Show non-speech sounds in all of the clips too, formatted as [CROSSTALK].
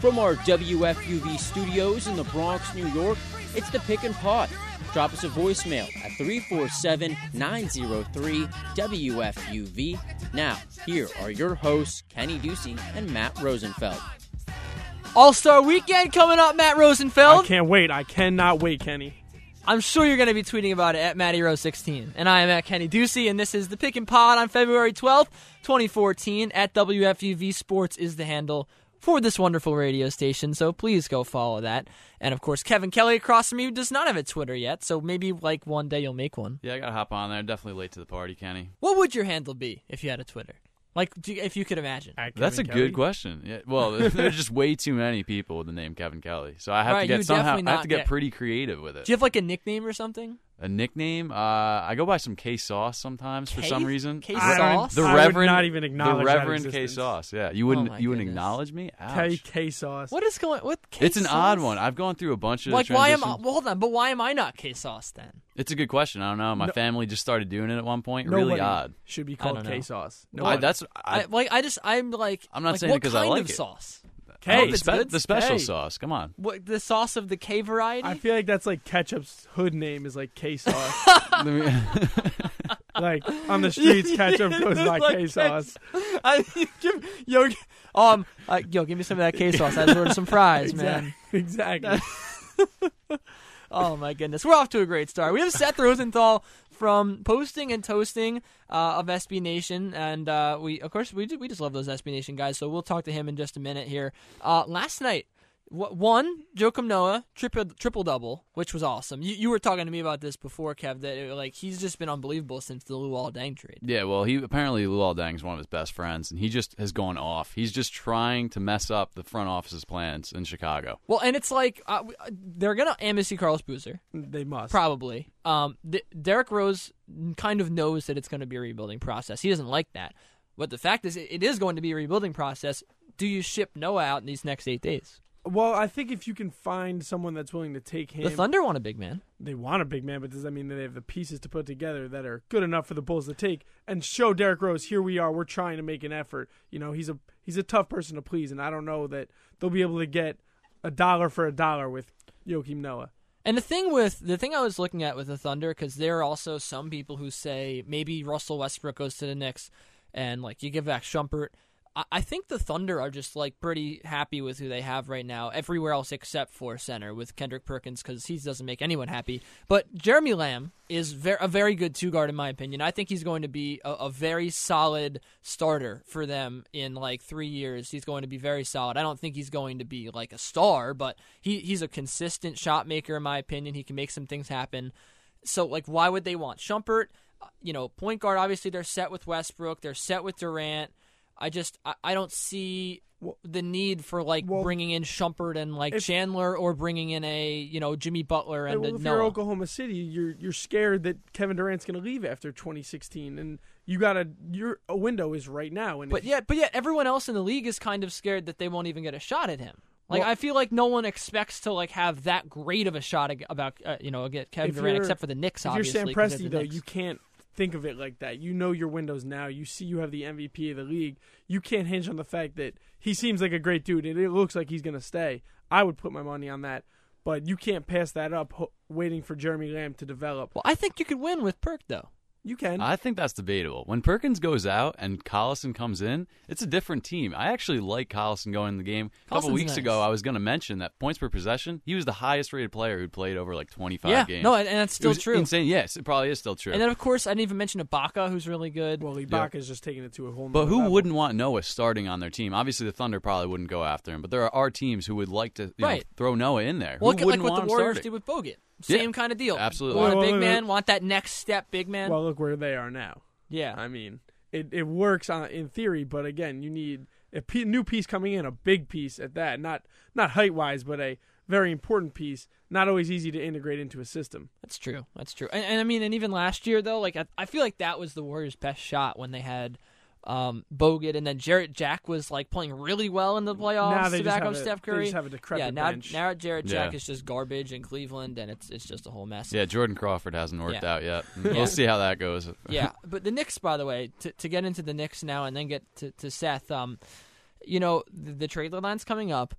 From our WFUV studios in the Bronx, New York, it's the Pick and Pod. Drop us a voicemail at 347 903 WFUV. Now, here are your hosts, Kenny Ducey and Matt Rosenfeld. All Star Weekend coming up, Matt I Rosenfeld. can't wait. I cannot wait, Kenny. I'm sure you're going to be tweeting about it at Matty Rose 16. And I am at Kenny Ducey, and this is the Pick and Pod on February 12th, 2014. At WFUV Sports is the handle for this wonderful radio station, so please go follow that. And of course, Kevin Kelly across from you does not have a Twitter yet, so maybe like one day you'll make one. Yeah, I gotta hop on there. Definitely late to the party, Kenny. What would your handle be if you had a Twitter? Like, do you- if you could imagine. At That's a Kelly. good question. Yeah, well, [LAUGHS] [LAUGHS] there's just way too many people with the name Kevin Kelly, so I have Right, to get somehow. definitely I have to get get- pretty creative with it. Do you have like a nickname or something? A nickname? Uh, I go by some K Sauce sometimes for some reason. K I sauce? The I would Reverend, not even acknowledge the that Reverend K existence. Sauce. Yeah, you wouldn't. my you wouldn't goodness. acknowledge me. Ouch. K K sauce. What is going? What? K It's an odd sauce? one. I've gone through a bunch of Like, why am I? transitions. Well, hold on, but why am I not K sauce then? It's a good question. I don't know. My No- family just started doing it at one point. Nobody really odd. Should be I called don't know. K sauce. No, I, that's I, I, like I just I'm like I'm not like, saying it what 'cause I kind like of it. sauce. K. oh, the, spe- the special Hey. sauce. Come on. What the sauce of the K variety? I feel like that's like ketchup's hood name is like K sauce. [LAUGHS] [LAUGHS] Like on the streets, ketchup goes by Like K sauce. [LAUGHS] I, give, yo, um, uh, yo, give me some of that K sauce. I just ordered some fries, man. Exactly. Oh my goodness, we're off to a great start. We have Seth Rosenthal from posting and toasting uh, of SB Nation, and uh, we, of course, we do, we just love those SB Nation guys. So we'll talk to him in just a minute here. Uh, last night, one Joakim Noah triple triple double, which was awesome. You, you were talking to me about this before, Kev. That it, like he's just been unbelievable since the Luol Deng trade. Yeah, well, he apparently Luol Deng is one of his best friends, and he just has gone off. He's just trying to mess up the front office's plans in Chicago. Well, and it's like uh, uh, they're gonna amnesty Carlos Boozer. they must. Probably. Um, th- Derrick Rose kind of knows that it's going to be a rebuilding process. He doesn't like that. But the fact is, it it is going to be a rebuilding process. Do you ship Noah out in these next eight days? Well, I think if you can find someone that's willing to take him, The Thunder want a big man. they want a big man, but does that mean that they have the pieces to put together that are good enough for the Bulls to take and show Derrick Rose, here we are, we're trying to make an effort. You know, he's a he's a tough person to please, and I don't know that they'll be able to get a dollar for a dollar with Joakim Noah. And the thing with the thing I was looking at with the Thunder, because there are also some people who say maybe Russell Westbrook goes to the Knicks, and like you give back Shumpert. I, think the Thunder are just like pretty happy with who they have right now, everywhere else except for center with Kendrick Perkins, because he doesn't make anyone happy. But Jeremy Lamb is ver- a very good two guard in my opinion. I think he's going to be a, a very solid starter for them in like three years. He's going to be very solid. I don't think he's going to be like a star, but he he's a consistent shot maker in my opinion. He can make some things happen. So like, why would they want Shumpert? Uh, You know, point guard. Obviously, they're set with Westbrook. They're set with Durant. I just I, I don't see the need for like well, bringing in Shumpert and like if- Chandler or bringing in a you know Jimmy Butler and well, if you're Oklahoma City, you're you're scared that Kevin Durant's going to leave after 2016, and you got to your a window is right now. And But yet, but yet, everyone else in the league is kind of scared that they won't even get a shot at him. Like Well- I feel like no one expects to like have that great of a shot about uh, you know get Kevin Durant except for the Knicks. Obviously. If you're obviously, Sam 'cause Presti though, you can't think of it like that. You know your windows now. You see you have the MVP of the league. You can't hinge on the fact that he seems like a great dude and it looks like he's going to stay. I would put my money on that. But you can't pass that up ho- waiting for Jeremy Lamb to develop. Well, I think you could win with Perk though. You can. I think that's debatable. When Perkins goes out and Collison comes in, it's a different team. I actually like Collison going in the game. A couple Collison's weeks nice. ago, I was going to mention that points per possession, he was the highest rated player who played over like 25 yeah, games. no, and, and that's It still was true. Insane. Yes, it probably is still true. And then of course I didn't even mention Ibaka, who's really good. well, Ibaka's just taking it to a whole But who level. wouldn't want Noah starting on their team? Obviously, the Thunder probably wouldn't go after him, but there are teams who would like to you know, Right. throw Noah in there. well, who look at like wouldn't what want the Warriors starting? did with Bogut. Yeah, Same kind of deal. absolutely. Want a big well, man? Want that next step, big man? Well, look where they are now. yeah. I mean, it, it works on in theory, but again, you need a p- new piece coming in, a big piece at that. Not not height wise, but a very important piece. Not always easy to integrate into a system. That's true. That's true. And, and I mean, and even last year though, like I, I feel like that was the Warriors' best shot when they had um, Bogut, and then Jarrett Jack was like playing really well in the playoffs now they to just back have up a, Steph They Curry. just have a decrepit yeah, now bench. now Jarrett Jack Yeah. is just garbage in Cleveland, and it's it's just a whole mess. Yeah, Jordan Crawford hasn't worked Yeah. out yet. [LAUGHS] We'll see how that goes. [LAUGHS] yeah, but the Knicks, by the way, to, to get into the Knicks now and then get to, to Seth, um, you know, the, the trade deadline's coming up.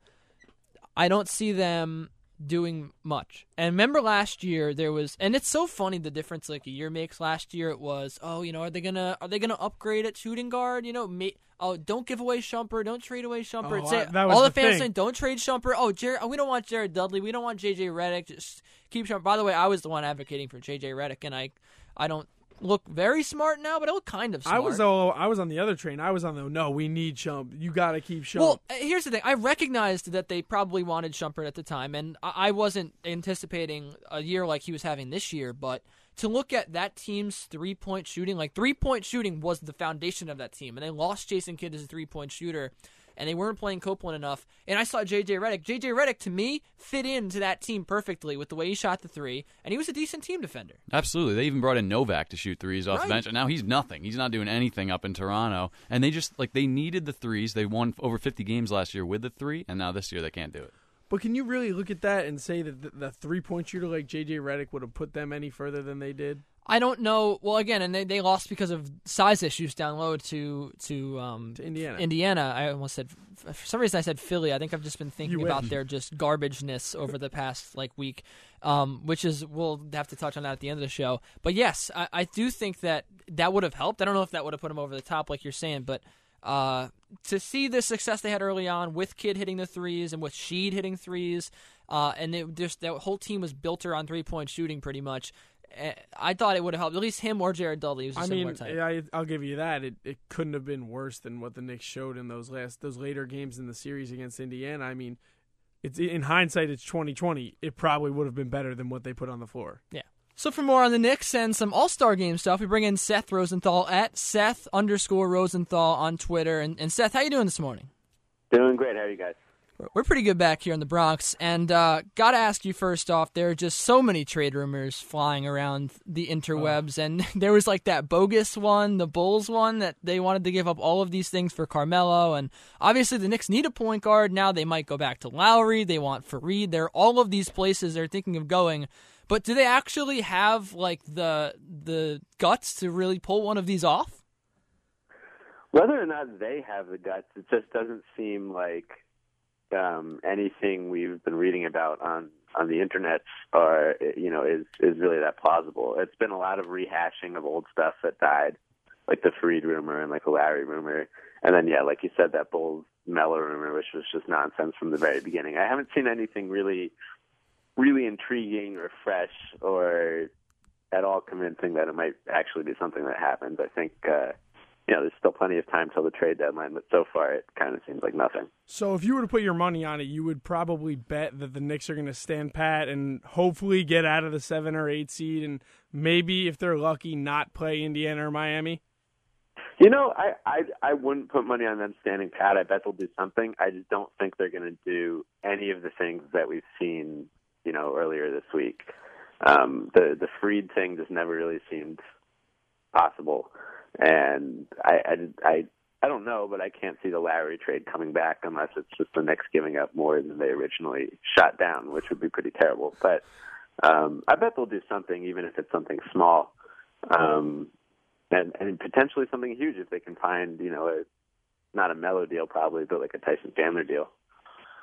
I don't see them doing much. And remember last year there was and it's so funny the difference like a year makes. Last year it was, oh, you know, are they going to are they going to upgrade at shooting guard, you know, ma- oh, don't give away Shumpert, don't trade away Shumpert. Oh, Say, I- all the, the fans thing. saying don't trade Shumpert. Oh, Jared, we don't want Jared Dudley, we don't want JJ Redick. Just keep Shumpert. By the way, I was the one advocating for JJ Redick and I I don't look very smart now, but I look kind of smart. I was all I was on the other train. I was on the no. We need Shump. You got to keep Shump. Well, uh, here's the thing. I recognized that they probably wanted Shumpert at the time, and I I wasn't anticipating a year like he was having this year. But to look at that team's three point shooting, like three point shooting was the foundation of that team, and they lost Jason Kidd as a three point shooter, and they weren't playing Copeland enough. And I saw JJ Redick. JJ Redick to me fit into that team perfectly with the way he shot the three, and he was a decent team defender. Absolutely. They even brought in Novak to shoot threes off Right. the bench, and now he's nothing. He's not doing anything up in Toronto. And they just like they needed the threes. They won over 50 games last year with the three, and now this year they can't do it. but can you really look at that and say that the, the three point shooter like JJ Redick would have put them any further than they did? I don't know. Well, again, and they, they lost because of size issues down low to to um, To Indiana. Indiana. I almost said for some reason I said Philly. I think I've just been thinking about their just garbageness over the past like week, um, which is we'll have to touch on that at the end of the show. But yes, I, I do think that that would have helped. I don't know if that would have put them over the top like you're saying, but uh, to see the success they had early on with Kidd hitting the threes and with Sheed hitting threes, uh, and it just that whole team was built around three point shooting pretty much. Eh, I thought it would have helped at least him or Jared Dudley. Who's a I similar mean, type. I, I'll give you that. It it couldn't have been worse than what the Knicks showed in those last those later games in the series against Indiana. I mean, it's in hindsight, it's 2020. It probably would have been better than what they put on the floor. Yeah. So for more on the Knicks and some All Star Game stuff, we bring in Seth Rosenthal at Seth underscore Rosenthal on Twitter. And, and Seth, how you doing this morning? Doing great. How are you guys? We're- We're pretty good back here in the Bronx. And uh, got to ask you first off, there are just so many trade rumors flying around the interwebs. And [LAUGHS] there was like that bogus one, the Bulls one, that they wanted to give up all of these things for Carmelo. And obviously the Knicks need a point guard. Now they might go back to Lowry. They want Faried. There are all of these places they're thinking of going. But do they actually have like the the guts to really pull one of these off? Whether or not they have the guts, it just doesn't seem like um, anything we've been reading about on on the internet or you know is is really that plausible. It's been a lot of rehashing of old stuff that died, like the Faried rumor and like the Larry rumor, and then yeah, like you said, that Bulls Melo rumor, which was just nonsense from the very beginning. I haven't seen anything really, really intriguing or fresh or at all convincing that it might actually be something that happens. I think. uh you know, there's still plenty of time till the trade deadline, but so far it kind of seems like nothing. So if you were to put your money on it, you would probably bet that the Knicks are going to stand pat and hopefully get out of the seven or eight seed, and maybe if they're lucky, not play Indiana or Miami. You know, I, I I wouldn't put money on them standing pat. I bet they'll do something. I just don't think they're going to do any of the things that we've seen, you know, earlier this week. Um, the the Faried thing just never really seemed possible, and I I I, I don't know, but I can't see the Larry trade coming back unless it's just the Knicks giving up more than they originally shot down, which would be pretty terrible. But um, I bet they'll do something, even if it's something small. Um, and and potentially something huge if they can find you know a not a Melo deal probably but like a Tyson Chandler deal.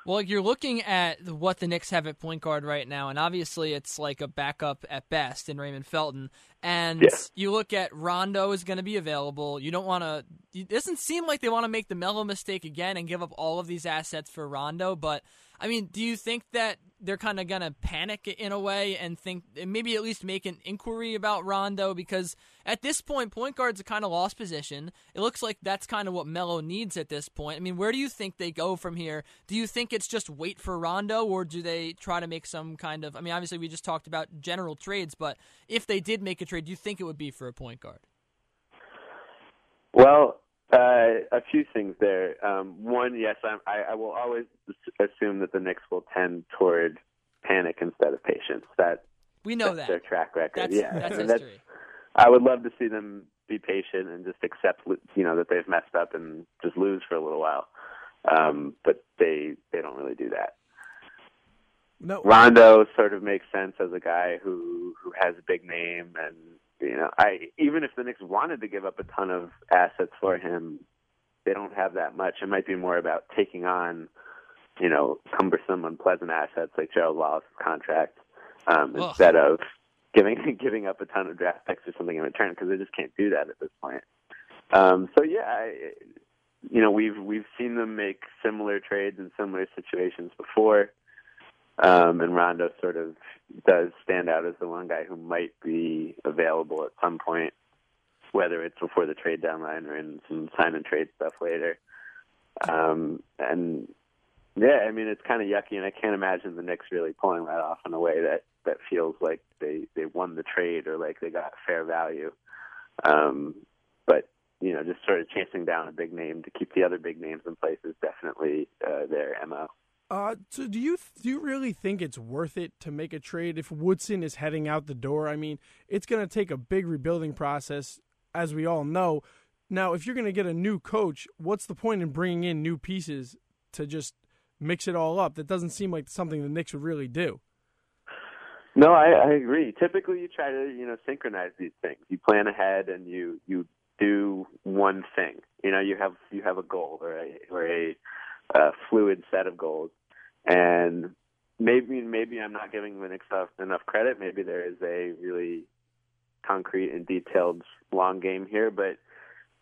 Well, you're looking at what the Knicks have at point guard right now, and obviously it's like a backup at best in Raymond Felton. And Yeah. you look at Rondo is going to be available. You don't want to. It doesn't seem like they want to make the Melo mistake again and give up all of these assets for Rondo. But I mean, do you think that they're kind of going to panic in a way and think maybe at least make an inquiry about Rondo because at this point, point guard's a kind of lost position. It looks like that's kind of what Melo needs at this point. I mean, where do you think they go from here? Do you think it's just wait for Rondo, or do they try to make some kind of? I mean, obviously we just talked about general trades, but if they did make a trade, do you think it would be for a point guard? Well, uh, a few things there. Um, one, yes, I'm, I, I will always assume that the Knicks will tend toward panic instead of patience. That We know that's that. their track record. That's yeah, that's and history. I would love to see them be patient and just accept, you know, that they've messed up and just lose for a little while. Um, but they they don't really do that. No, Rondo sort of makes sense as a guy who who has a big name, and you know, I even if the Knicks wanted to give up a ton of assets for him, they don't have that much. It might be more about taking on you know, cumbersome, unpleasant assets like Gerald Wallace's contract um, instead of giving [LAUGHS] giving up a ton of draft picks or something in return because they just can't do that at this point. Um, so yeah, I, you know, we've we've seen them make similar trades in similar situations before. Um, and Rondo sort of does stand out as the one guy who might be available at some point, whether it's before the trade deadline or in some sign and trade stuff later. Um, and yeah, I mean it's kind of yucky, and I can't imagine the Knicks really pulling that off in a way that that feels like they they won the trade or like they got fair value. Um, but you know, just sort of chasing down a big name to keep the other big names in place is definitely uh, their mo. Uh, so do you do you really think it's worth it to make a trade if Woodson is heading out the door? I mean, it's going to take a big rebuilding process, as we all know. Now, if you're going to get a new coach, what's the point in bringing in new pieces to just mix it all up? That doesn't seem like something the Knicks would really do. No, I, I agree. Typically, you try to you know synchronize these things. You plan ahead and you you do one thing. You know, you have you have a goal or a or a uh, fluid set of goals, and maybe maybe I'm not giving Knicks enough, enough credit. Maybe there is a really concrete and detailed long game here, but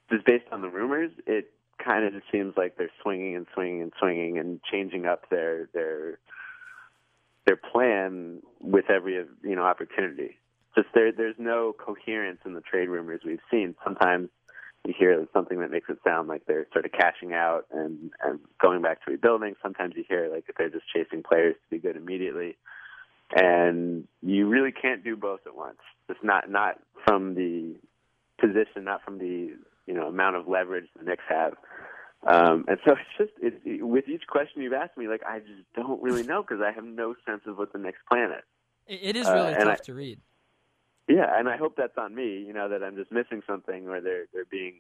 just based on the rumors, it kind of just seems like they're swinging and swinging and swinging and changing up their their their plan with every you know opportunity. Just there, there's no coherence in the trade rumors we've seen. Sometimes you hear something that makes it sound like they're sort of cashing out and and going back to rebuilding. Sometimes you hear like they're just chasing players to be good immediately, and you really can't do both at once. It's not not from the position, not from the you know amount of leverage the Knicks have. Um, and so it's just it, it, with each question you've asked me, like I just don't really know because I have no sense of what the next plan is. It is really uh, tough I, to read. Yeah, and I hope that's on me. You know that I'm just missing something, or they're they're being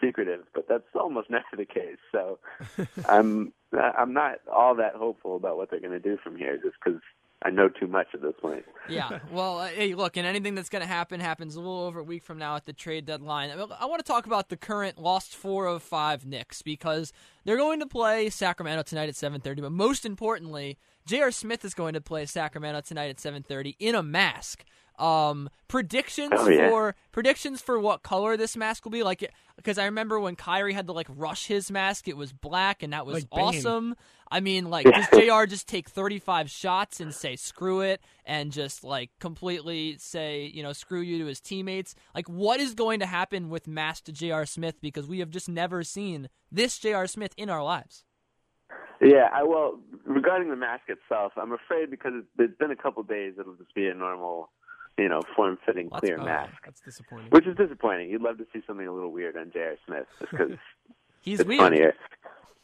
secretive, but that's almost [LAUGHS] never the case. So [LAUGHS] I'm I'm not all that hopeful about what they're going to do from here, just because I know too much at this point. yeah. [LAUGHS] Well, uh, hey, look, and anything that's going to happen happens a little over a week from now at the trade deadline. I want to talk about the current lost four of five Knicks because they're going to play Sacramento tonight at 7:30. But most importantly, J.R. Smith is going to play Sacramento tonight at 7:30 in a mask. Um, predictions oh, yeah. for predictions for what color this mask will be like because I remember when Kyrie had to like rush his mask, it was black and that was like awesome. I mean, like does J.R. just take thirty five shots and say screw it and just like completely say you know screw you to his teammates? Like, what is going to happen with masked J.R. Smith because we have just never seen this J.R. Smith in our lives. Yeah, I well regarding the mask itself, I'm afraid because it's been a couple days, it'll just be a normal you know, form fitting clear mask. That's disappointing. Which is disappointing. You'd love to see something a little weird on J.R. Smith just [LAUGHS] because he's it's weird. funnier.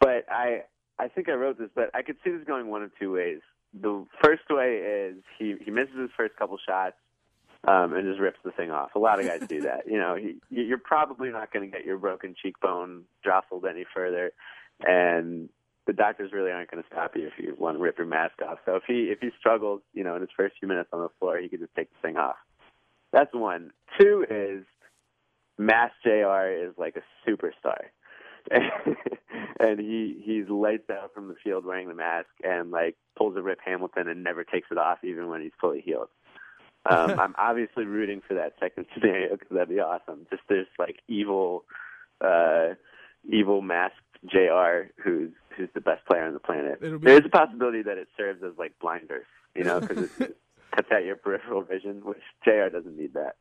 But I I think I wrote this, but I could see this going one of two ways. The first way is he he misses his first couple shots um, and just rips the thing off. A lot of guys do that. [LAUGHS] You know, he, you're probably not going to get your broken cheekbone jostled any further, and the doctors really aren't going to stop you if you want to rip your mask off. So if he if he struggles, you know, in his first few minutes on the floor, he could just take the thing off. That's one. Two is Mass J.R. is like a superstar. [LAUGHS] and he he's lights out from the field wearing the mask and like pulls a Rip Hamilton and never takes it off even when he's fully healed. Um, [LAUGHS] I'm obviously rooting for that second scenario because that'd be awesome. Just this like evil, uh, evil masked J.R. who's who's the best player on the planet. Be- There's a possibility that it serves as like blinders, you know, because it [LAUGHS] cuts out your peripheral vision, which J.R. doesn't need that.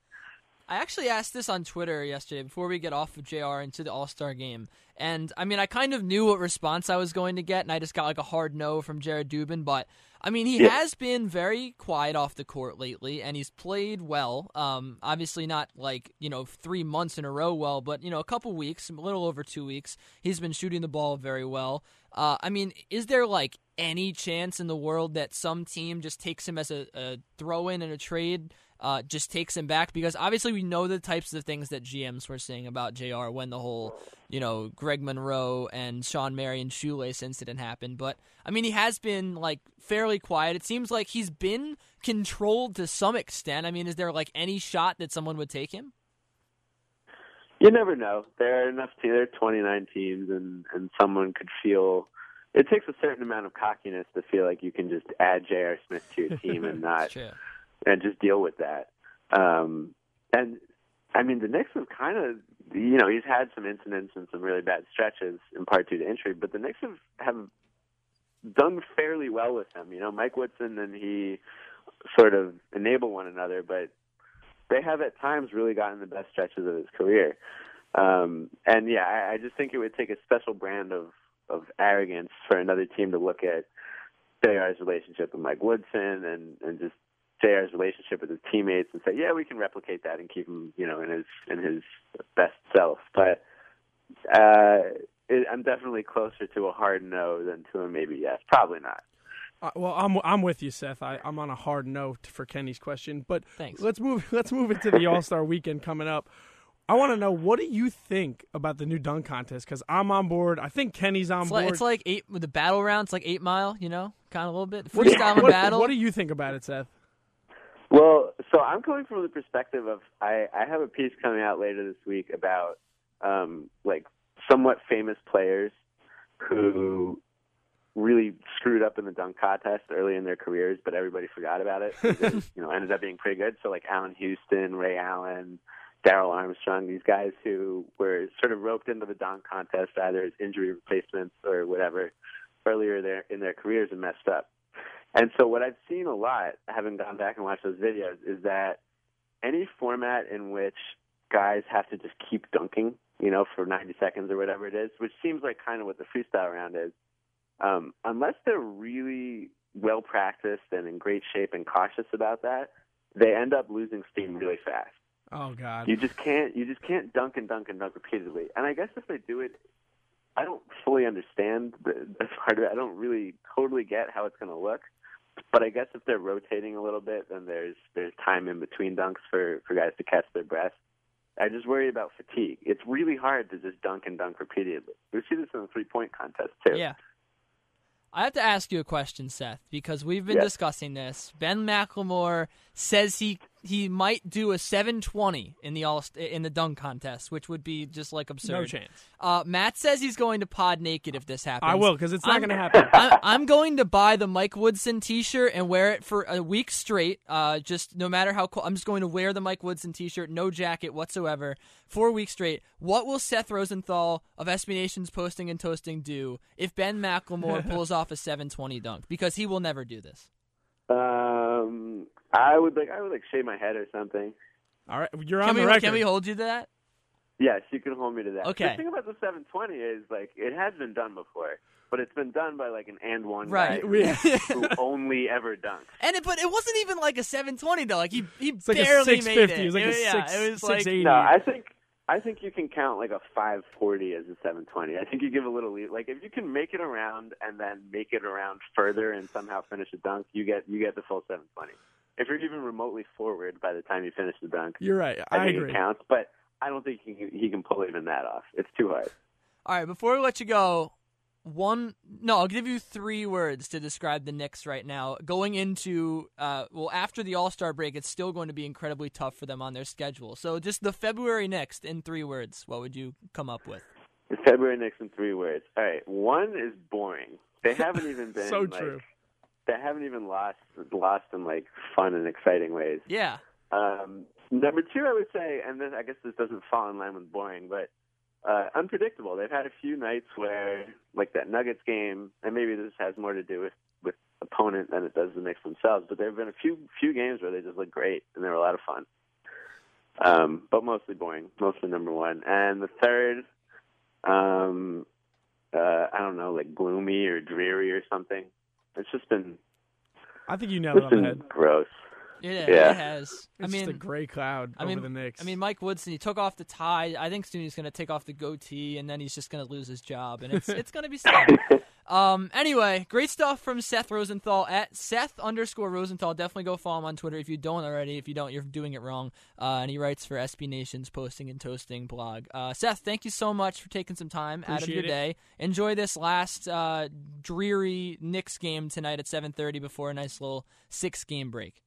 I actually asked this on Twitter yesterday before we get off of JR into the All Star game. And I mean, I kind of knew what response I was going to get, and I just got like a hard no from Jared Dubin. But I mean, he Yeah. has been very quiet off the court lately, and he's played well. Um, obviously, not like, you know, three months in a row well, but, you know, a couple weeks, a little over two weeks. He's been shooting the ball very well. Uh, I mean, is there like any chance in the world that some team just takes him as a, a throw in in a trade? Uh, just takes him back because obviously we know the types of things that GMs were saying about JR when the whole, you know, Greg Monroe and Shawn Marion shoelace incident happened. But I mean, he has been like fairly quiet. It seems like he's been controlled to some extent. I mean, is there like any shot that someone would take him? You never know. There are enough. Te- there are 29 teams, and and someone could feel it takes a certain amount of cockiness to feel like you can just add J.R. Smith to your [LAUGHS] team and not. And just deal with that. Um, and I mean, the Knicks have kind of, you know, he's had some incidents and some really bad stretches in part due to injury, but the Knicks have have done fairly well with him. You know, Mike Woodson and he sort of enable one another, but they have at times really gotten the best stretches of his career. Um, and yeah, I, I just think it would take a special brand of of arrogance for another team to look at JR's relationship with Mike Woodson and and just JR's relationship with his teammates and say, yeah, we can replicate that and keep him, you know, in his in his best self. But uh, it, I'm definitely closer to a hard no than to a maybe yes. Probably not. Uh, well, I'm I'm with you, Seth. I, I'm on a hard no for Kenny's question, but Thanks. let's move [LAUGHS] let's move into the All Star Weekend coming up. I want to know what do you think about the new dunk contest? Because I'm on board. I think Kenny's on It's board. like, it's like eight with the battle round. It's like eight mile. You know, kind of a little bit what, do you- freestyle and [LAUGHS] what- battle. what do you think about it, Seth? Well, so I'm coming from the perspective of I, I have a piece coming out later this week about um, like somewhat famous players who really screwed up in the dunk contest early in their careers, but everybody forgot about it. [LAUGHS] Because, you know, ended up being pretty good. So like Allan Houston, Ray Allen, Darrell Armstrong, these guys who were sort of roped into the dunk contest either as injury replacements or whatever earlier there in their careers and messed up. And so what I've seen a lot, having gone back and watched those videos, is that any format in which guys have to just keep dunking, you know, for 90 seconds or whatever it is, which seems like kind of what the freestyle round is, um, unless they're really well practiced and in great shape and cautious about that, they end up losing steam really fast. Oh God. You just can't you just can't dunk and dunk and dunk repeatedly. And I guess if they do it, I don't fully understand the, the part of it. I don't really totally get how it's going to look. But I guess if they're rotating a little bit, then there's there's time in between dunks for for guys to catch their breath. I just worry about fatigue. It's really hard to just dunk and dunk repeatedly. We see this in the three point contest too. Yeah. I have to ask you a question, Seth, because we've been Yes. discussing this. Ben McLemore says he he might do a 720 in the all in the dunk contest, which would be just like absurd. no chance. Uh, Matt says he's going to pod naked if this happens. I will because it's not going to happen. [LAUGHS] I, I'm going to buy the Mike Woodson T-shirt and wear it for a week straight. Uh, just no matter how cold, I'm just going to wear the Mike Woodson T-shirt, no jacket whatsoever, for a week straight. What will Seth Rosenthal of SB Nation's Posting and Toasting do if Ben McLemore [LAUGHS] pulls off a 720 dunk? Because he will never do this. Um, I would like I would like shave my head or something. All right, you're Can on we record. can we hold you to that? Yes, you can hold me to that. Okay. The thing about the 720 is like it has been done before, but it's been done by like an and one Right. guy who [LAUGHS] only ever dunks. And it, but it wasn't even like a 720 though. Like he he It's like a barely made it. It was like a yeah, six, it was like 680. No, I think I think you can count like a 540 as a 720. I think you give a little lead. Like if you can make it around and then make it around further and somehow finish a dunk, you get you get the full 720. If you're even remotely forward by the time you finish the dunk, You're right. I, I think agree. it counts. But I don't think he he can pull even that off. It's too hard. All right, before we let you go, one no, I'll give you three words to describe the Knicks right now. Going into uh, well, after the All Star break, it's still going to be incredibly tough for them on their schedule. So, just the February Knicks in three words. What would you come up with? The February Knicks in three words. All right, one is boring. They haven't even [LAUGHS] been So like, true. They haven't even lost lost in like fun and exciting ways. Yeah, Um, number two, I would say, and this, I guess this doesn't fall in line with boring, but uh, unpredictable. They've had a few nights where, like that Nuggets game, and maybe this has more to do with with opponent than it does the Knicks themselves. But there have been a few few games where they just look great and they were a lot of fun. Um, but mostly boring, mostly number one. And the third, um, uh, I don't know, like gloomy or dreary or something. It's just been I think you know. it it's been gross. It, Yeah. it has. It's I mean, just a gray cloud I over mean, the Knicks. I mean, Mike Woodson, he took off the tie. I think soon he's going to take off the goatee, and then he's just going to lose his job, and it's [LAUGHS] it's going to be sad. Um. Anyway, great stuff from Seth Rosenthal at Seth underscore Rosenthal. Definitely go follow him on Twitter if you don't already. If you don't, you're doing it wrong. Uh, and he writes for SB Nation's Posting and Toasting blog. Uh, Seth, thank you so much for taking some time out of your it. day. Enjoy this last uh, dreary Knicks game tonight at 7:30 before a nice little six game break.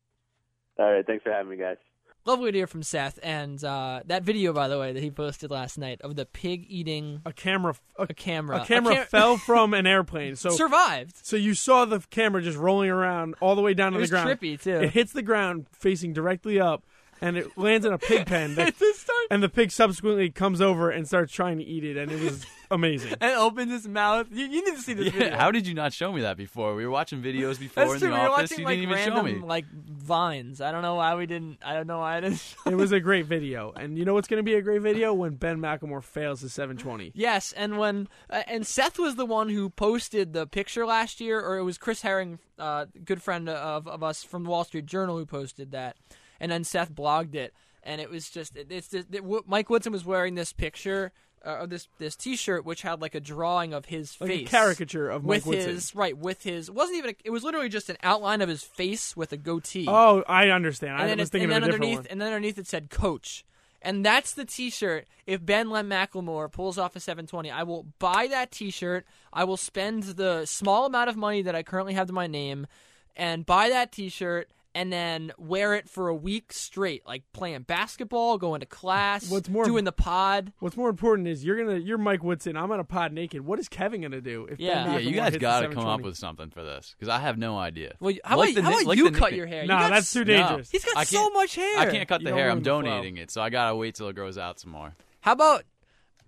All right, thanks for having me, guys. lovely to hear from Seth. And uh, that video, by the way, that he posted last night of the pig eating A camera, a, a camera. a camera cam- fell [LAUGHS] from an airplane. So survived. So you saw the camera just rolling around all the way down to the ground. trippy, too. It hits the ground facing directly up, and it lands in a pig pen. That, [LAUGHS] It and the pig subsequently comes over and starts trying to eat it, and it was amazing. [LAUGHS] and opens his mouth. You, you need to see this video. How did you not show me that before? We were watching videos before That's in true. the We were office. watching You like didn't even random show me. like vines. I don't know why we didn't. I don't know why I didn't. it was a great video, and you know what's going to be a great video when Ben McLemore fails his 720. Yes, and when uh, and Seth was the one who posted the picture last year, or it was Chris Herring, uh, good friend of of us from the Wall Street Journal, who posted that, and then Seth blogged it, and it was just it, it's it, it, Mike Woodson was wearing this picture uh, this this T-shirt which had like a drawing of his Like face, a caricature of Mike with Woodson. his right with his it wasn't even a, it was literally just an outline of his face with a goatee. Oh, I understand. and I was it, thinking and of a different underneath one. and then underneath it said coach. And that's the T-shirt. If Ben Len McLemore pulls off a 720, I will buy that T-shirt. I will spend the small amount of money that I currently have to my name, and buy that T-shirt, and then wear it for a week straight, like playing basketball, going to class, What's more- doing the pod. What's more important is you're gonna you're Mike Woodson. I'm gonna pod naked. What is Kevin gonna do if Yeah. Ben yeah, you guys got to come up with something for this because I have no idea. Well, how Like about, the how about like you cut your hair? You Nah, that's s- too No. dangerous. He's got so much hair. I can't cut the hair. I'm the flow. donating it, so I gotta wait till it grows out some more. How about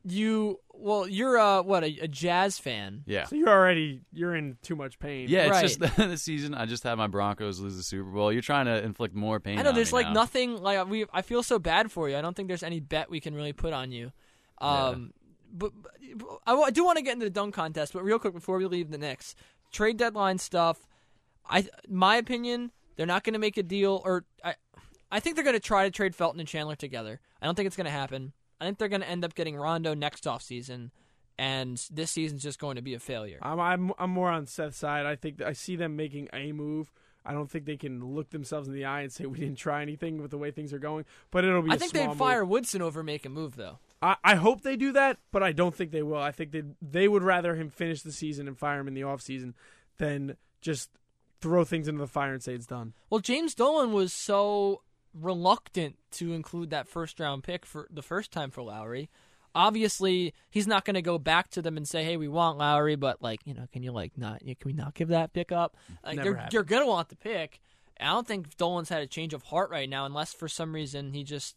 you? Well, you're uh, what a, a jazz fan. Yeah. So you're already you're in too much pain. Yeah, it's Right. [LAUGHS] just this season. I just had my Broncos lose the Super Bowl. You're trying to inflict more pain. I know on there's me like now. nothing like we. I feel so bad for you. I don't think there's any bet we can really put on you. Um, but, but I, I do want to get into the dunk contest. But real quick before we leave the Knicks, trade deadline stuff. I, my opinion, they're not going to make a deal, or I, I think they're going to try to trade Felton and Chandler together. I don't think it's going to happen. I think they're going to end up getting Rondo next off season, and this season's just going to be a failure. I'm I'm I'm more on Seth's side. I think I see them making a move. I don't think they can look themselves in the eye and say we didn't try anything with the way things are going. But it'll be. I think they'd move. fire Woodson over make a move though. I, I hope they do that, but I don't think they will. I think they they would rather him finish the season and fire him in the off season than just throw things into the fire and say it's done. Well, James Dolan was so reluctant to include that first round pick for the first time for Lowry. Obviously, he's not going to go back to them and say, "Hey, we want Lowry," but like, you know, can you like not? Can we not give that pick up? Like, Never you're, you're going to want the pick. I don't think Dolan's had a change of heart right now, unless for some reason he just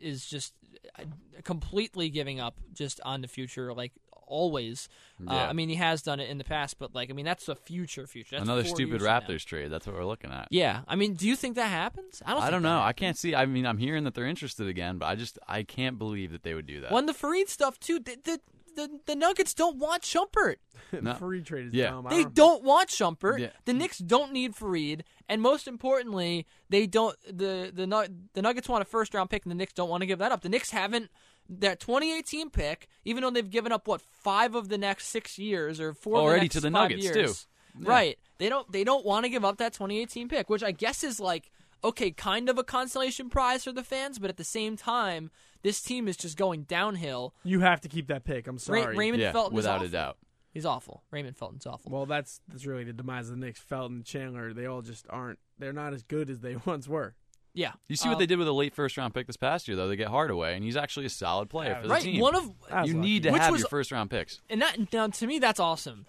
is just uh, completely giving up just on the future, like always. Uh, I mean, he has done it in the past, but like, I mean, that's the future. Future. That's Another stupid years now. Raptors trade. That's what we're looking at. Yeah, I mean, do you think that happens? I don't. I don't that know. I can't see. I mean, I'm hearing that they're interested again, but I just I can't believe that they would do that. When the Faried stuff too, the the, the, the Nuggets don't want Shumpert. [LAUGHS] No. Free trade is Yeah. dumb. I They don't- don't want Shumpert. Yeah. The Knicks don't need Faried, and most importantly, they don't. the the The Nuggets want a first round pick, and the Knicks don't want to give that up. The Knicks haven't. That 2018 pick, even though they've given up what five of the next six years or four of Already next to the five Nuggets, years. too. Right? They don't. They don't want to give up that 2018 pick, which I guess is like okay, kind of a consolation prize for the fans, but at the same time, this team is just going downhill. You have to keep that pick. I'm Ra- sorry. Raymond yeah, Felton is without awful. a doubt. He's awful. Raymond Felton's awful. Well, that's that's really the demise of the Knicks. Felton, Chandler, they all just aren't. They're not as good as they [LAUGHS] once were. Yeah. You see what Um, they did with a late first round pick this past year, though. They get Hardaway, and he's actually a solid player for the Right. team. One of I you lucky. need to Which have was- your first round picks. and that now to me that's awesome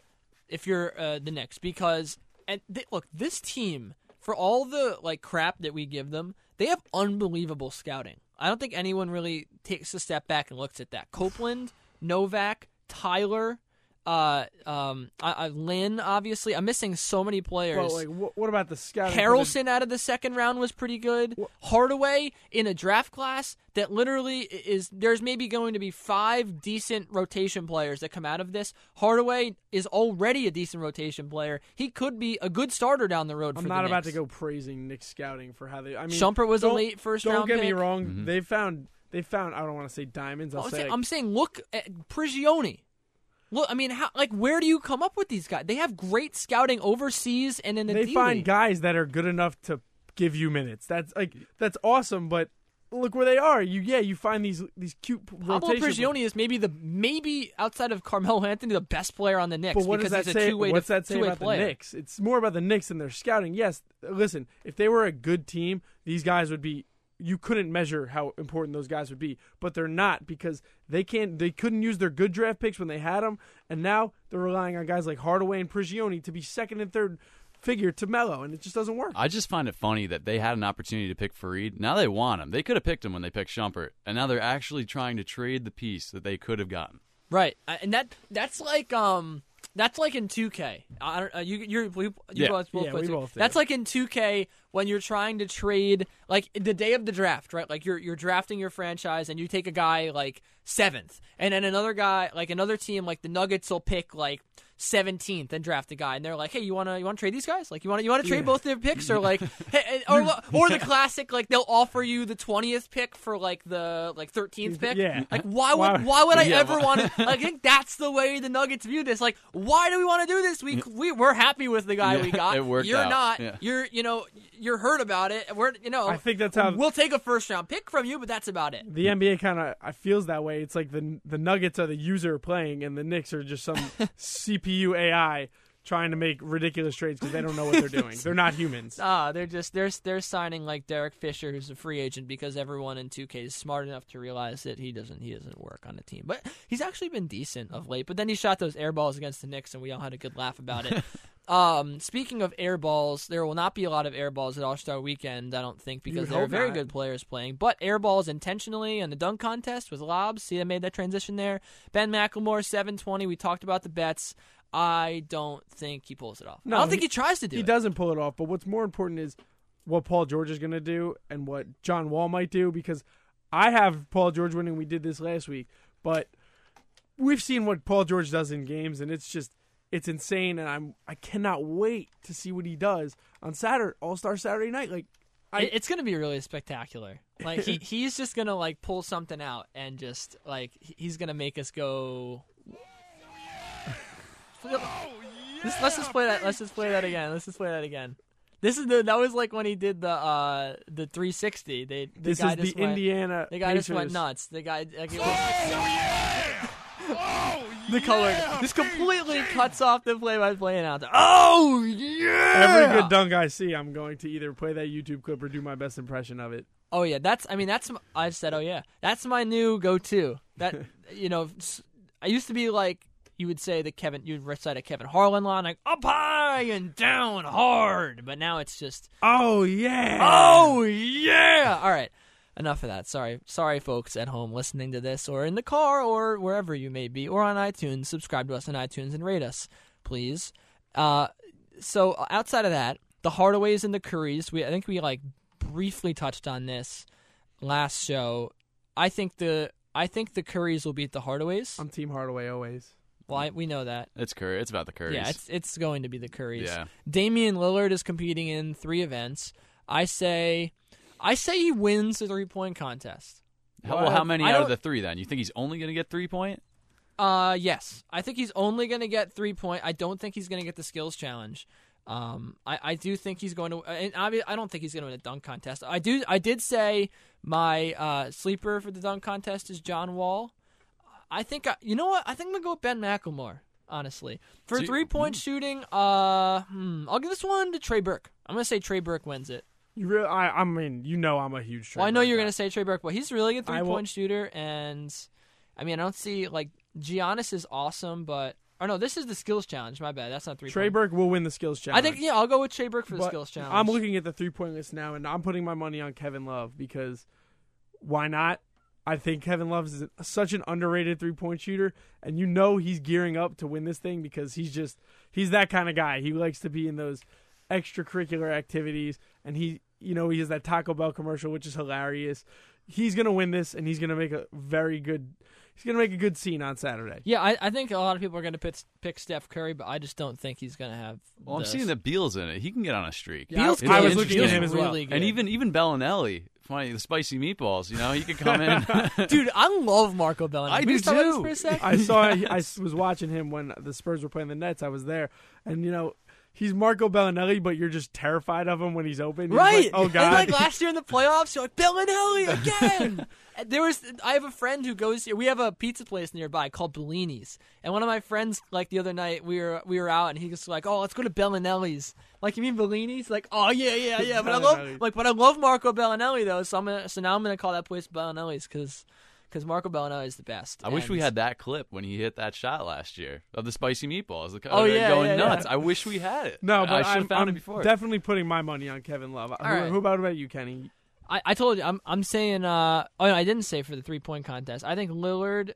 if you're uh, the Knicks because and they, look this team for all the like crap that we give them they have unbelievable scouting. I don't think anyone really takes a step back and looks at that. Copeland, Novak, Tyler, uh, um, I, I, Lin. Obviously, I'm missing so many players. But like, what, what about the scouting? for the- Harrellson out of the second round was pretty good. Hardaway in a draft class that literally is there's maybe going to be five decent rotation players that come out of this. Hardaway is already a decent rotation player. He could be a good starter down the road. I'm for not the about to go praising Nick scouting for how they. I mean, Shumpert was a late first Don't round get me pick. wrong. They found. They found. I don't want to say diamonds. I'll I'm say. saying, like- I'm saying look at Prigioni. Look, I mean, how like where do you come up with these guys? They have great scouting overseas and in the they D find League. guys that are good enough to give you minutes. That's like that's awesome. But look where they are. You yeah. You find these these cute Pablo. Prigioni is maybe the maybe outside of Carmelo Anthony the best player on the Knicks But what does that say? What's that say about player. the Knicks? It's more about the Knicks and their scouting. Yes, listen, if they were a good team, these guys would be you couldn't measure how important those guys would be, but they're not because they can't. They couldn't use their good draft picks when they had them, and now they're relying on guys like Hardaway and Prigioni to be second and third figure to Melo, and it just doesn't work. I just find it funny that they had an opportunity to pick Faried. Now they want him. They could have picked him when they picked Shumpert, and now they're actually trying to trade the piece that they could have gotten. Right, and that that's like um that's like in 2K. I don't, uh, you you're, we, you Yeah. both, both Yeah, played we 2K. both did. That's like in 2K when you're trying to trade like the day of the draft, right? Like you're you're drafting your franchise and you take a guy like seventh, and then another guy like another team like the Nuggets will pick like. 17th and draft a guy and they're like hey you want to you want to trade these guys like you want to you want to trade Yeah. both their picks or like [LAUGHS] hey, or [LAUGHS] or the classic like they'll offer you the 20th pick for like the like 13th pick Yeah. like why would Why- would I Yeah, ever want to? [LAUGHS] I think that's the way the Nuggets view this. Like, why do we want to do this? We we we're happy with the guy Yeah, we got. it worked You're out. not. You're you know you're hurt about it. We're you know. I think that's how- we'll take a first round pick from you, but that's about it. the NBA kind of I feels that way. It's like the the Nuggets are the user playing, and the Knicks are just some CPU AI trying to make ridiculous trades because they don't know what they're doing. They're not humans. [LAUGHS] Ah, they're just they're they're signing like Derek Fisher, who's a free agent, because everyone in 2K is smart enough to realize that he doesn't he doesn't work on a team. But he's actually been decent of late. But then he shot those air balls against the Knicks, and we all had a good laugh about it. [LAUGHS] um, speaking of air balls, there will not be a lot of air balls at All Star Weekend, I don't think, because there are very not. good players playing. But air balls intentionally and the dunk contest with lobs. See, I made that transition there. Ben McLemore, 720. We talked about the bets. I don't think he pulls it off. No, I don't think he- he tries to do he it. doesn't pull it off. But what's more important is what Paul George is going to do and what John Wall might do because I have Paul George winning. We did this last week, but we've seen what Paul George does in games, and it's just it's insane. And I'm I cannot wait to see what he does on Saturday All Star Saturday night. Like I- it's gonna be really spectacular. Like he [LAUGHS] he's just gonna like pull something out and just like he's gonna make us go. Let's, let's just play that. Let's just play that again. Let's just play that again. This is the that was like when he did the uh the 360. They the this guy is the just went, Indiana. The guy just went nuts. The guy like, it was, [LAUGHS] the color This completely cuts off the play-by-play announcer. Oh yeah! Every good dunk I see, I'm going to either play that YouTube clip or do my best impression of it. Oh yeah, that's. I mean, that's. m- I said, oh yeah, that's my new go-to. That [LAUGHS] you know, I used to be like you would say the Kevin, you'd recite a Kevin Harlan line like up high and down hard, but now it's just Oh yeah. oh yeah. All right, enough of that. Sorry, sorry, folks at home listening to this or in the car or wherever you may be or on iTunes. Subscribe to us on iTunes and rate us, please. Uh, so outside of that, the Hardaways and the Curries, we I think we like briefly touched on this last show. I think the I think the Curries will beat the Hardaways. I'm Team Hardaway always. Well, I, we know that. It's Curry. It's about the Currys. Yeah, it's it's going to be the Currys. Yeah. Damian Lillard is competing in three events. I say, I say he wins the three point contest. How, well, how many I out of the three then? You think he's only going to get three point? Uh, yes. I think he's only going to get three point. I don't think he's going to get the skills challenge. Um, I, I do think he's going to, and I, I don't think he's going to win a dunk contest. I do. I did say my uh, sleeper for the dunk contest is John Wall. I think I, you know what? I think I'm gonna go with Ben McLemore. Honestly, for So three point shooting, uh, hmm, I'll give this one to Trey Burke. I'm gonna say Trey Burke wins it. You really? I, I mean, you know, I'm a huge. Well, I know Trey you're Burke gonna say Trey Burke, but he's really a three point shooter, and I mean, I don't see like Giannis is awesome, but or no, this is the skills challenge. My bad, that's not three. Trey point. Burke will win the skills challenge. I think yeah, I'll go with Trey Burke for the skills challenge. I'm looking at the three point list now, and I'm putting my money on Kevin Love because why not? I think Kevin Love is such an underrated three point shooter, and you know he's gearing up to win this thing because he's just he's that kind of guy. He likes to be in those extracurricular activities, and he you know he has that Taco Bell commercial, which is hilarious. He's gonna win this, and he's gonna make a very good. He's gonna make a good scene on Saturday. Yeah, I, I think a lot of people are going to pick, pick Steph Curry, but I just don't think he's going to have. Well, I'm the- seeing that Beal's in it. He can get on a streak. Yeah, Beal's I was looking at him as well. really good. And even even Belinelli, funny the spicy meatballs. You know, he could come in. [LAUGHS] dude, I love Marco Belinelli. I Can we do just talk about this too. for a sec? I saw. [LAUGHS] I was watching him when the Spurs were playing the Nets. I was there, and you know, he's Marco Belinelli, but you're just terrified of him when he's open. You're Right. like, oh And god. like last year in the playoffs, you're like Belinelli [LAUGHS] again. There was I have a friend who goes here. We have a pizza place nearby called Bellini's, and one of my friends like the other night we were we were out and he was like, "Oh, let's go to Belinelli's." Like you mean Bellini's? Like, oh yeah, yeah, yeah. But I love like, but I love Marco Belinelli though. So I'm gonna so now I'm gonna call that place Belinelli's because because Marco Belinelli is the best. I wish we had that clip when he hit that shot last year of the spicy meatballs. The, Oh, yeah, going yeah, nuts. yeah. I wish we had it. no, I should have found I'm it before. definitely putting my money on Kevin Love. who, right. who about about you, Kenny? I, I told you I'm I'm saying uh oh no, I didn't say for the three point contest. I think Lillard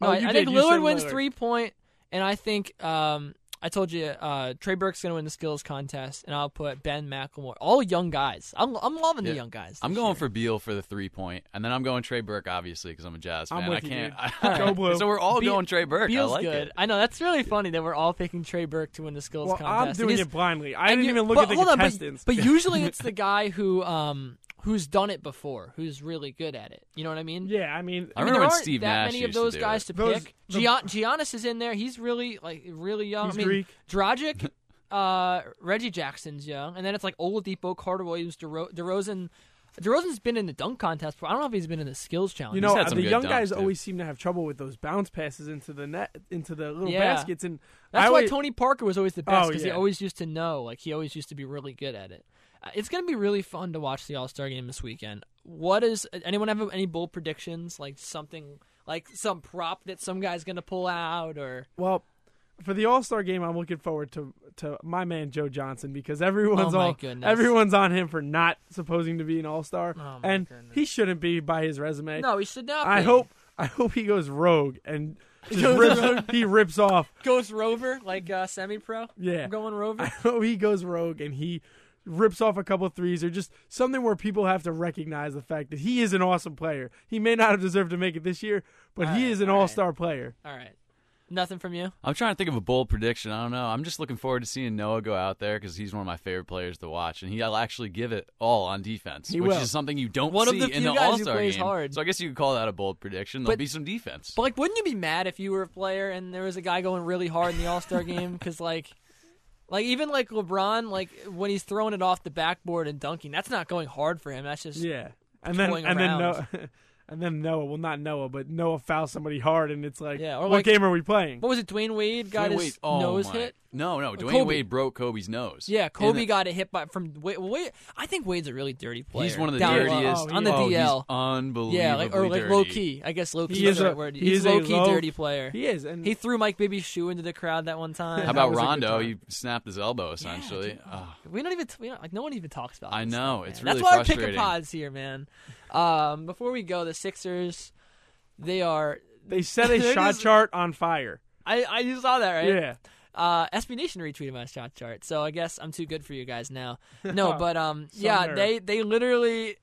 no, Oh, I, you I did. think You said Lillard wins Lillard. three point and I think um I told you uh Trey Burke's gonna win the skills contest and I'll put Ben McLemore. All young guys. I'm I'm loving the young guys. I'm going year. for Beal for the three point, and then I'm going Trey Burke, obviously, because I'm a Jazz I'm fan. with I can't. dude. [LAUGHS] Go Blue. so we're all Beal- going Trey Burke. Beal's I like good. it. I know that's really funny that we're all picking Trey Burke to win the skills Well, contest. I'm doing he's- it blindly. I didn't even look but at the hold on, but- contestants. But, [LAUGHS] usually it's the guy who um who's done it before, who's really good at it. You know what I mean? yeah, I mean, I I mean, remember there when aren't Steve that Nash many of used to those guys it. to Those- pick. The- Gian- Giannis is in there. He's really like really young. he's I mean, Greek. Dragic, [LAUGHS] uh, Reggie Jackson's young, and then it's like Oladipo, Carter Williams, DeRo- DeRozan. DeRozan's been in the dunk contest, but I don't know if he's been in the skills challenge. You know, had uh, some the good young dunks, guys too. always seem to have trouble with those bounce passes into the net, into the little Yeah. baskets, and That's I why always- Tony Parker was always the best Oh, because he always used to know. Like he always used to be really good at it. Uh, it's gonna be really fun to watch the All Star game this weekend. What is anyone have any bold predictions? Like something like some prop that some guy's gonna pull out or Well, for the All Star game, I'm looking forward to to my man Joe Johnson because everyone's Oh, all goodness. everyone's on him for not supposing to be an All Star, Oh, and goodness. he shouldn't be by his resume. no, he should not. I be. hope I hope he goes rogue and just rips, [LAUGHS] he rips off. goes rover like uh, semi pro. Yeah, I'm going rover. I hope he goes rogue and he rips off a couple threes or just something where people have to recognize the fact that he is an awesome player. He may not have deserved to make it this year, but All he right, is an all right. all star player. All right, nothing from you. I'm trying to think of a bold prediction. I don't know. I'm just looking forward to seeing Noah go out there because he's one of my favorite players to watch, and he'll actually give it all on defense, He which will. is something you don't One of see the in the All Star game. hard. So I guess you could call that a bold prediction. There'll But- be some defense. But like, wouldn't you be mad if you were a player and there was a guy going really hard in the All Star [LAUGHS] game? Because like, like even like LeBron, like when he's throwing it off the backboard and dunking, that's not going hard for him. That's just Yeah, and then and then around. [LAUGHS] Noah, and then Noah. Well, not Noah, but Noah fouls somebody hard, and it's like, Yeah, or what like- game are we playing? what was it? Dwyane Wade got Dwyane his Wade, oh nose my- hit. No, no. Dwyane Kobe. Wade broke Kobe's nose. Yeah, Kobe the- got a hit by from Wade. Wade I think Wade's a really dirty player. He's one of the Down low. dirtiest. Oh, on the oh, he's DL. unbelievably Yeah, like or like dirty. low key. I guess low key He is is the a- right word. he He's is a low key low- dirty player. He is, and He threw Mike Bibby's shoe into the crowd that one time. How about was a good Rondo? time. He snapped his elbow essentially. dude. Oh. We don't even we don't, like no one even talks about. I this know, stuff, it's man. really That's why we're picking pods here, man. Um, before we go, the Sixers, they are. they set a [LAUGHS] shot just- chart on fire. I I you saw that right? Yeah, Uh, SB Nation retweeted my shot chart, so I guess I'm too good for you guys now. No, [LAUGHS] but um, Some yeah, nerve. they they literally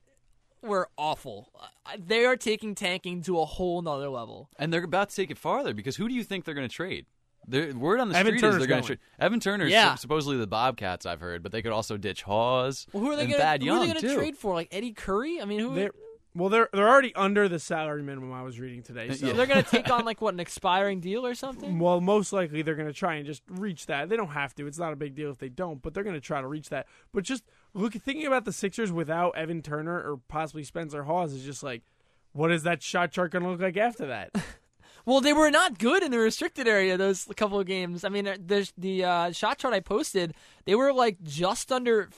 were awful. Uh, They are taking tanking to a whole nother level. And they're about to take it farther because who do you think they're going to trade? The word on the Evan street Turner's is they're going going. to trade Evan Turner's Yeah. sup- supposedly the Bobcats I've heard, but they could also ditch Hawes Well, who are they and gonna Thad who are they Young gonna too. trade for? Like Eddie Curry? I mean, who? they're well, they're they're already under the salary minimum I was reading today. Uh, so Yeah. they're gonna [LAUGHS] take on like what an expiring deal or something? Well, most likely they're going to try and just reach that. They don't have to. It's not a big deal if they don't, but they're going to try to reach that. But just look, thinking about the Sixers without Evan Turner or possibly Spencer Hawes is just like, what is that shot chart going to look like after that? [LAUGHS] Well, they were not good in the restricted area those couple of games. I mean, uh, there's the uh, shot chart I posted. They were like just under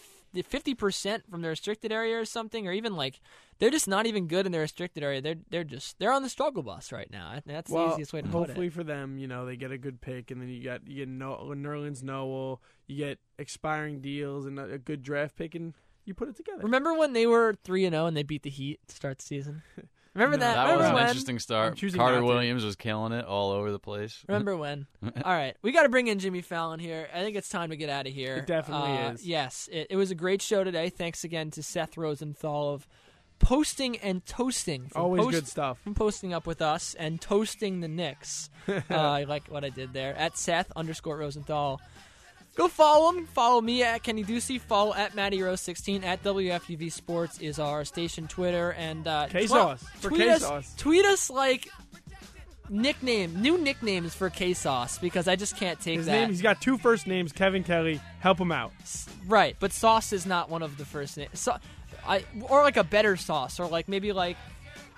fifty percent from the restricted area or something, or even like they're just not even good in the restricted area. They're they're just they're on the struggle bus right now. That's the easiest way to put it. hopefully for them, you know, they get a good pick, and then you got you get no- Nerlens Noel, you get expiring deals and a, a good draft pick, and you put it together. Remember when they were three and zero and they beat the Heat to start the season? [LAUGHS] Remember No. that? That Remember was an when? interesting start. I'm choosing Carter not to. Williams was killing it all over the place. Remember when? [LAUGHS] All right, we got to bring in Jimmy Fallon here. I think it's time to get out of here. It definitely Uh, is. Yes, it, it was a great show today. Thanks again to Seth Rosenthal of posting and toasting. From Always post- good stuff. From posting up with us and toasting the Knicks. [LAUGHS] uh, I like what I did there at Seth underscore Rosenthal. Go follow him. Follow me at Kenny Ducey. Follow at Matty Rose 16 at WFUV Sports is our station Twitter and uh, K tw- sauce. For tweet K us. sauce. Tweet us like nickname, new nicknames for K Sauce because I just can't take His that. name. He's got two first names. Kevin Kelly. Help him out. Right, but sauce is not one of the first names. So, I or like a better sauce, or like maybe like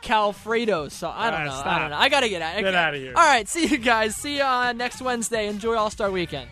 Calfredo. So I don't Ah, know. I don't know. I gotta get out. Get outta here. All right, see you guys. See you uh, next Wednesday. Enjoy All Star Weekend.